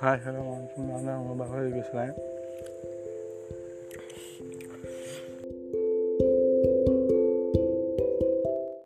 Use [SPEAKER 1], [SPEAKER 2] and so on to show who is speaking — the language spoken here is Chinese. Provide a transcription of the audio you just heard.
[SPEAKER 1] hi hello வணக்கம் நான் தான் உங்கள் பகவதி பேசுகிறேன்